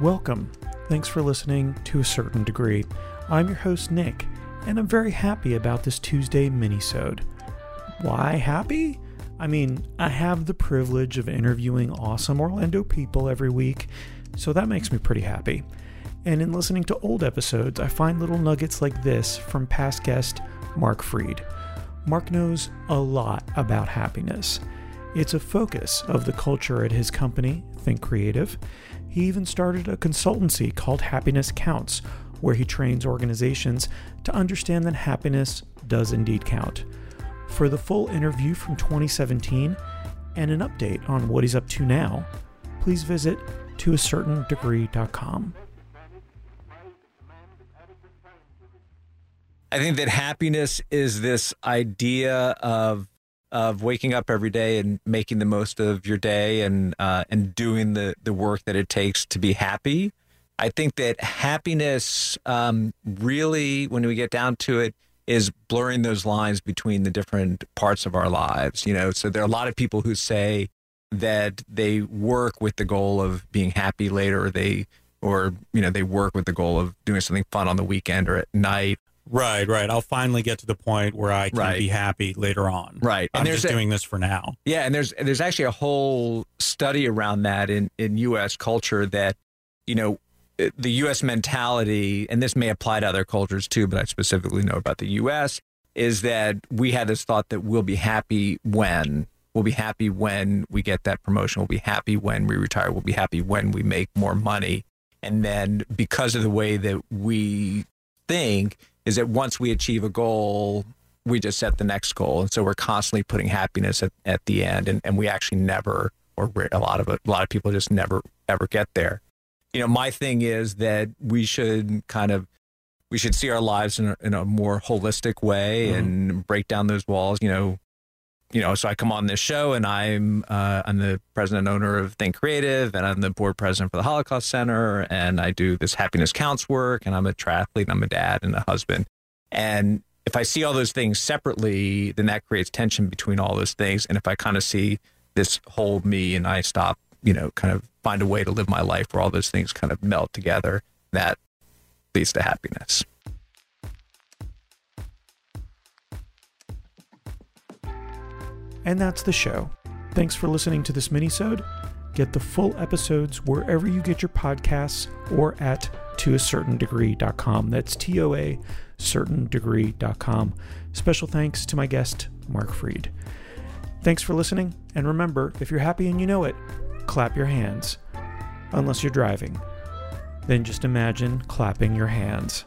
Welcome. Thanks for listening to a certain degree. I'm your host Nick, and I'm very happy about this Tuesday minisode. Why happy? I mean, I have the privilege of interviewing awesome Orlando people every week, so that makes me pretty happy. And in listening to old episodes, I find little nuggets like this from past guest Mark Freid. Mark knows a lot about happiness. It's a focus of the culture at his company, Think Creative. He even started a consultancy called Happiness Counts, where he trains organizations to understand that happiness does indeed count. For the full interview from 2017 and an update on what he's up to now, please visit toacertaindegree.com. I think that happiness is this idea of of waking up every day and making the most of your day and uh, and doing the the work that it takes to be happy. I think that happiness um, really, when we get down to it, is blurring those lines between the different parts of our lives. You know, so there are a lot of people who say that they work with the goal of being happy later, or they or you know they work with the goal of doing something fun on the weekend or at night Right, right. I'll finally get to the point where I can Right. be happy later on. Right. I'm And there's just a- doing this for now. Yeah, and there's there's actually a whole study around that in in U.S. culture that you know the U.S. mentality, and this may apply to other cultures too, but I specifically know about the U.S. is that we had this thought that we'll be happy when we'll be happy when we get that promotion, we'll be happy when we retire, we'll be happy when we make more money, and then because of the way that we think is that once we achieve a goal we just set the next goal. And so we're constantly putting happiness at, at the end. And, and we actually never or a lot of a lot of people just never ever get there. You know my thing is that we should kind of we should see our lives in a, in a more holistic way Mhm. and break down those walls. You know you know so i come on this show and i'm uh, i'm the president and owner of think creative and i'm the board president for the holocaust center and i do this happiness counts work and i'm a triathlete i'm a dad and a husband and if I see all those things separately, then that creates tension between all those things. And if I kind of see this whole me and I stop, you know, kind of find a way to live my life where all those things kind of melt together, that leads to happiness. And that's the show. Thanks for listening to this minisode. Get the full episodes wherever you get your podcasts or at toacertaindegree.com. That's T O A certaindegree.com. Special thanks to my guest, Mark Freid. Thanks for listening, and remember, if you're happy and you know it, clap your hands. Unless you're driving. Then just imagine clapping your hands.